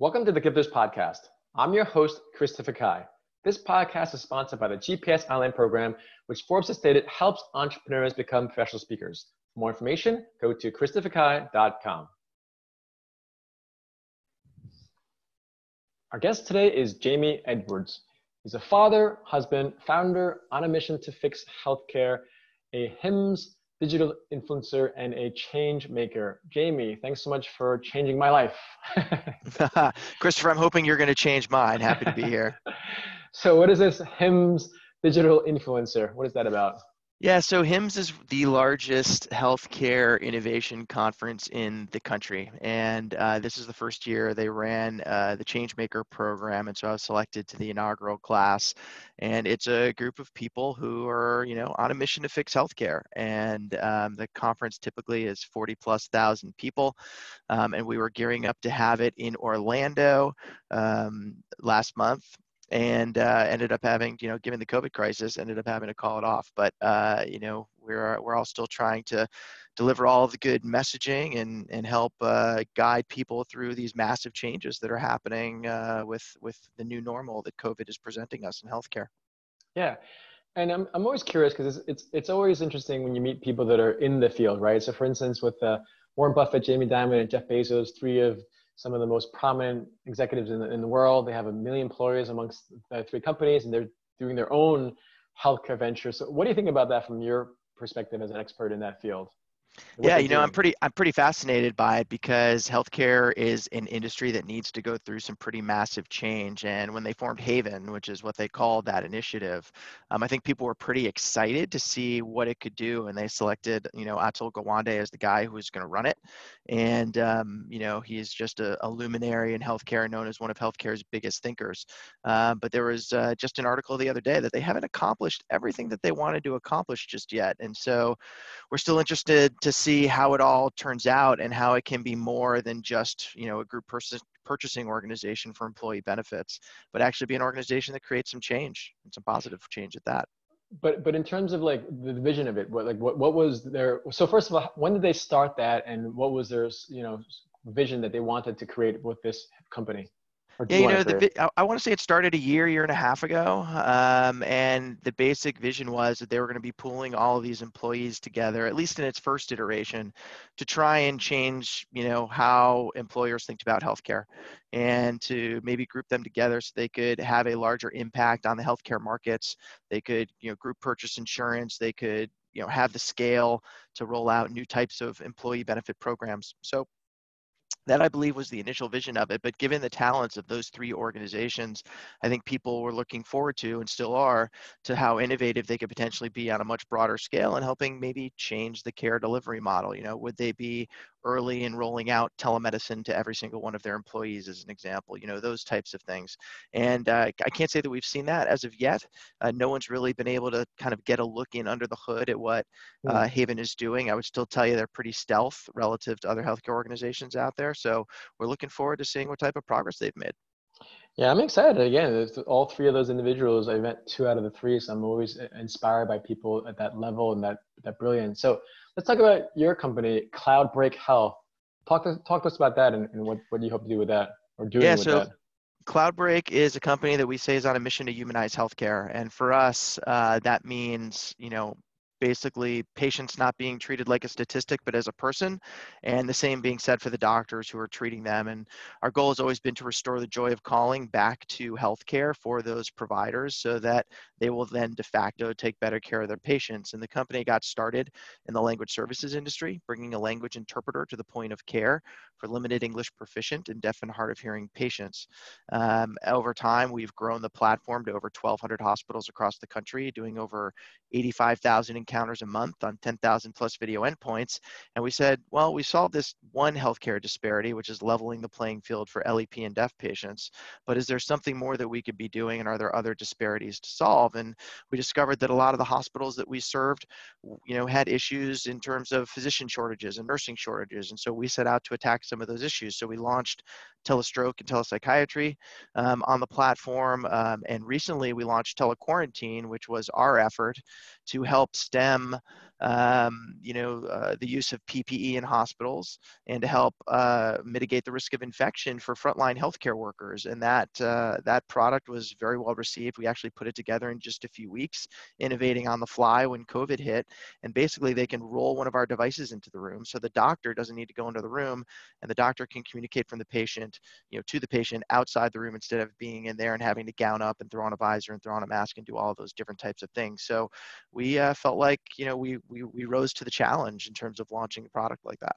Welcome to the Gifters Podcast. I'm your host, Christopher Kai. This podcast is sponsored by the GPS Online Program, which Forbes has stated helps entrepreneurs become professional speakers. For more information, go to christopherkai.com. Our guest today is Jamey Edwards. He's a father, husband, founder on a mission to fix healthcare, a HIMSS digital influencer, and a change maker. Jamey, thanks so much for changing my life. Christopher, I'm hoping you're going to change mine. Happy to be here. so, what is this HIMSS digital influencer? What is that about? Yeah, so HIMSS is the largest healthcare innovation conference in the country. And uh, this is the first year they ran uh, the Changemaker program. And so I was selected to the inaugural class. And it's a group of people who are, you know, on a mission to fix healthcare. And um, the conference typically is 40 plus thousand people. Um, and we were gearing up to have it in Orlando um, last month and uh, ended up having, you know, given the COVID crisis, ended up having to call it off. But uh, you know, we're we're all still trying to deliver all the good messaging and and help uh, guide people through these massive changes that are happening uh, with with the new normal that COVID is presenting us in healthcare. Yeah. And I'm, I'm always curious because it's, it's, it's always interesting when you meet people that are in the field, right? So, for instance, with uh, Warren Buffett, Jamie Dimon, and Jeff Bezos, three of some of the most prominent executives in the, in the world. They have a million employees amongst the three companies, and they're doing their own healthcare ventures. So, what do you think about that from your perspective as an expert in that field? Yeah, you know, doing. I'm pretty I'm pretty fascinated by it because healthcare is an industry that needs to go through some pretty massive change. And when they formed Haven, which is what they called that initiative, um, I think people were pretty excited to see what it could do. And they selected, you know, Atul Gawande as the guy who was going to run it. And um, you know, he's just a, a, luminary in healthcare, known as one of healthcare's biggest thinkers. Uh, but there was uh, just an article the other day that they haven't accomplished everything that they wanted to accomplish just yet. And so we're still interested to see how it all turns out and how it can be more than just you know a group purchasing organization for employee benefits but actually be an organization that creates some change and some positive change at that. But but in terms of like the vision of it what like what, what was their so first of all when did they start that and what was their you know vision that they wanted to create with this company yeah, you know, the, I, I want to say it started a year, year and a half ago. Um, and the basic vision was that they were going to be pooling all of these employees together, at least in its first iteration, to try and change, you know, how employers think about healthcare and to maybe group them together so they could have a larger impact on the healthcare markets. They could, you know, group purchase insurance. They could, you know, have the scale to roll out new types of employee benefit programs. So that I believe was the initial vision of it. But given the talents of those three organizations, I think people were looking forward to and still are to how innovative they could potentially be on a much broader scale and helping maybe change the care delivery model. You know, would they be early in rolling out telemedicine to every single one of their employees, as an example? You know, those types of things. And uh, I can't say that we've seen that as of yet. Uh, no one's really been able to kind of get a look in under the hood at what uh, hmm. Haven is doing. I would still tell you they're pretty stealth relative to other healthcare organizations out there. So we're looking forward to seeing what type of progress they've made. Yeah, I'm excited. Again, all three of those individuals. I met two out of the three, so I'm always inspired by people at that level and that that brilliance. So let's talk about your company, Cloudbreak Health. Talk to talk to us about that and, and what what do you hope to do with that or doing yeah, with so, that. Cloudbreak is a company that we say is on a mission to humanize healthcare, and for us, uh, that means you know basically patients not being treated like a statistic but as a person. And the same being said for the doctors who are treating them. And our goal has always been to restore the joy of calling back to healthcare for those providers so that they will then de facto take better care of their patients. And the company got started in the language services industry bringing a language interpreter to the point of care for limited english proficient and deaf and hard of hearing patients. Um, over time we've grown the platform to over 1200 hospitals across the country doing over 85,000 encounters a month on 10,000 plus video endpoints. And we said, well, we solved this one healthcare disparity, which is leveling the playing field for LEP and deaf patients. But is there something more that we could be doing? And are there other disparities to solve? And we discovered that a lot of the hospitals that we served, you know, had issues in terms of physician shortages and nursing shortages. And so we set out to attack some of those issues. So we launched telestroke and telepsychiatry um, on the platform. Um, and recently we launched telequarantine, which was our effort to help stem um, you know, uh, the use of PPE in hospitals and to help uh, mitigate the risk of infection for frontline healthcare workers. And that, uh, that product was very well received. We actually put it together in just a few weeks, innovating on the fly when COVID hit. And basically they can roll one of our devices into the room. So the doctor doesn't need to go into the room and the doctor can communicate from the patient, you know, to the patient outside the room instead of being in there and having to gown up and throw on a visor and throw on a mask and do all those different types of things. So we uh, felt like, you know, we, we, we rose to the challenge in terms of launching a product like that.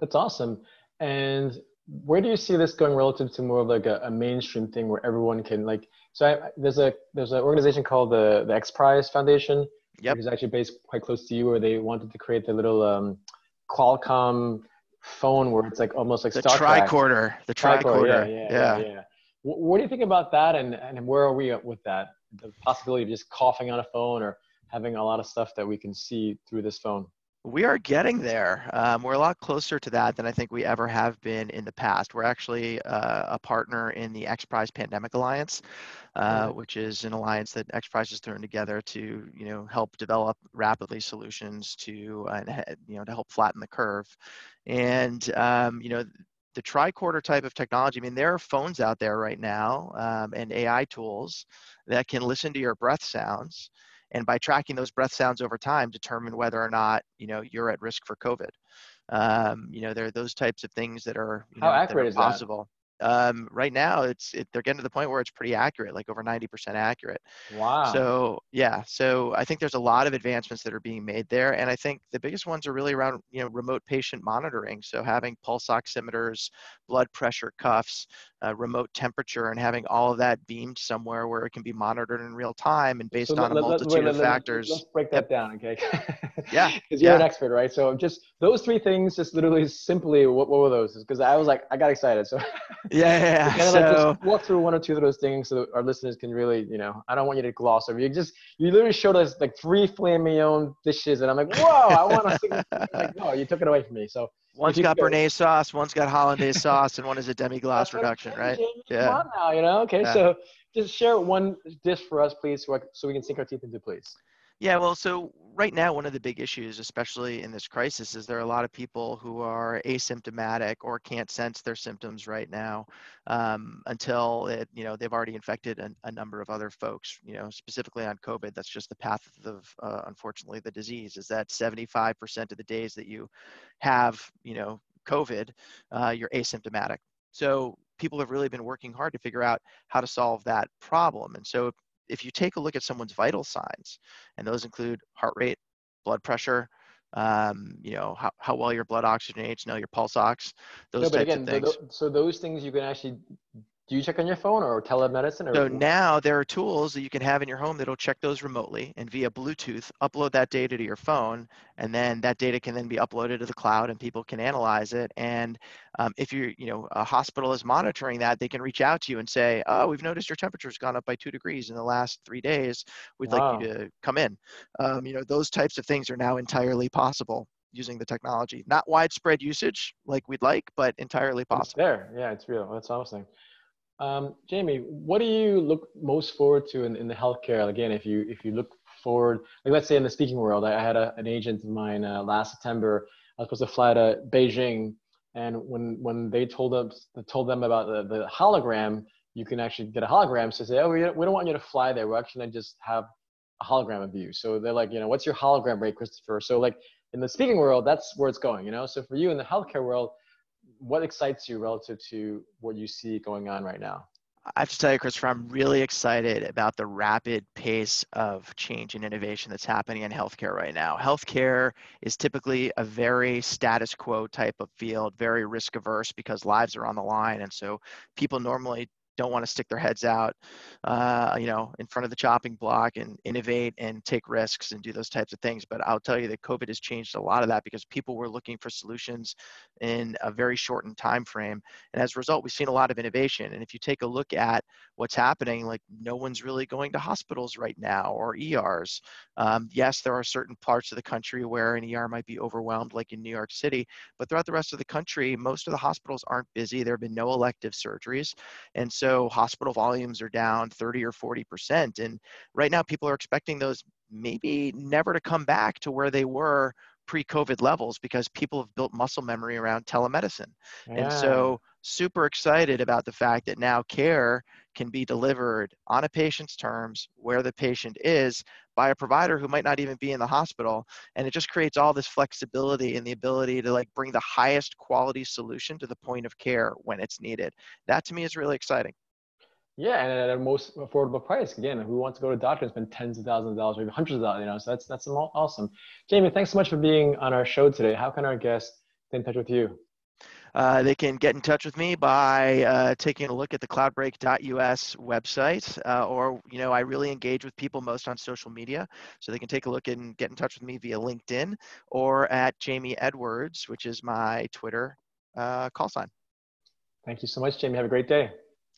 That's awesome. And where do you see this going relative to more of like a, a mainstream thing where everyone can like, so I, there's a, there's an organization called the, the X Prize Foundation, yep. which is actually based quite close to you where they wanted to create the little um, Qualcomm phone where it's like almost like the tricorder, the tricorder. Yeah, yeah, yeah. yeah, yeah. What do you think about that, and and where are we with that? The possibility of just coughing on a phone or having a lot of stuff that we can see through this phone. We are getting there. Um, we're a lot closer to that than I think we ever have been in the past. We're actually uh, a partner in the X Prize Pandemic Alliance, uh, which is an alliance that X Prize has thrown together to, you know, help develop rapidly solutions to, uh, you know, to help flatten the curve. And um, you know, the tricorder type of technology. I mean, there are phones out there right now um, and AI tools that can listen to your breath sounds, and by tracking those breath sounds over time, determine whether or not you know you're at risk for COVID. Um, you know, there are those types of things that are you how know, accurate are is possible. That? Um, right now it's it, they're getting to the point where it's pretty accurate like over 90% accurate wow so yeah so i think there's a lot of advancements that are being made there and i think the biggest ones are really around you know remote patient monitoring so having pulse oximeters blood pressure cuffs uh, remote temperature and having all of that beamed somewhere where it can be monitored in real time and based so on let, a multitude let, of let, factors. Let's break that yep. down, okay? yeah. Because you're yeah. an expert, right? So just those three things, just literally simply, what, what were those? Because I was like, I got excited. So yeah, yeah. yeah. kind of so, like just walk through one or two of those things so our listeners can really, you know, I don't want you to gloss over. You just, you literally showed us like three filet dishes, and I'm like, whoa, I want to. like, no, you took it away from me. So One's got béarnaise sauce, one's got hollandaise sauce, and one is a demi-glace reduction, right? Yeah. Come on now, you know. Okay, yeah. so just share one dish for us, please, so, I, so we can sink our teeth into, please. Yeah, well, so right now, one of the big issues, especially in this crisis, is there are a lot of people who are asymptomatic or can't sense their symptoms right now um, until it, you know, they've already infected a, a, number of other folks. You know, specifically on COVID, that's just the path of, uh, unfortunately, the disease. Is that 75% of the days that you have, you know, COVID, uh, you're asymptomatic. So people have really been working hard to figure out how to solve that problem. And so if you take a look at someone's vital signs, and those include heart rate, blood pressure, um, you know, how, how well your blood oxygenates, know your pulse ox, those no, types again, of things. so those things you can actually do you check on your phone or telemedicine? Or so now there are tools that you can have in your home that'll check those remotely and via Bluetooth upload that data to your phone, and then that data can then be uploaded to the cloud and people can analyze it. And um, if you're, you know, a hospital is monitoring that, they can reach out to you and say, "Oh, we've noticed your temperature's gone up by two degrees in the last three days. We'd wow. like you to come in." Um, you know, those types of things are now entirely possible using the technology. Not widespread usage like we'd like, but entirely possible. It's there, yeah, it's real. That's awesome. Um, Jamey, what do you look most forward to in, in the healthcare? Again, if you if you look forward, like let's say in the speaking world, I, had a, an agent of mine uh, last September. I was supposed to fly to Beijing, and when when they told us told them about the, the hologram, you can actually get a hologram. So say, oh, we, we don't want you to fly there. We're actually gonna just have a hologram of you. So they're like, you know, what's your hologram rate, Christopher? So like in the speaking world, that's where it's going. You know, so for you in the healthcare world what excites you relative to what you see going on right now? I have to tell you, Christopher, I'm really excited about the rapid pace of change and innovation that's happening in healthcare right now. Healthcare is typically a very status quo type of field, very risk averse because lives are on the line. And so people normally don't want to stick their heads out, uh, you know, in front of the chopping block and innovate and take risks and do those types of things. But I'll tell you that COVID has changed a lot of that because people were looking for solutions in a very shortened time frame, and as a result, we've seen a lot of innovation. And if you take a look at what's happening. Like no one's really going to hospitals right now or ERs. Um, yes, there are certain parts of the country where an ER might be overwhelmed, like in New York City, but throughout the rest of the country, most of the hospitals aren't busy. There have been no elective surgeries. And so hospital volumes are down 30 or 40%. And right now, people are expecting those maybe never to come back to where they were pre-COVID levels because people have built muscle memory around telemedicine. Yeah. And so super excited about the fact that now care can be delivered on a patient's terms where the patient is by a provider who might not even be in the hospital and it just creates all this flexibility and the ability to like bring the highest quality solution to the point of care when it's needed that to me is really exciting yeah, and at a most affordable price. Again, who wants to go to a doctor and spend tens of thousands of dollars or even hundreds of dollars? You know, so that's that's awesome. Jamey, thanks so much for being on our show today. How can our guests stay in touch with you? Uh, they can get in touch with me by uh, taking a look at the cloudbreak.us website, uh, or you know, I really engage with people most on social media, so they can take a look and get in touch with me via LinkedIn or at Jamey Edwards, which is my Twitter uh, call sign. Thank you so much, Jamey. Have a great day.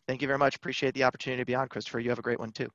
Thank you very much. Appreciate the opportunity to be on, Christopher. You have a great one too.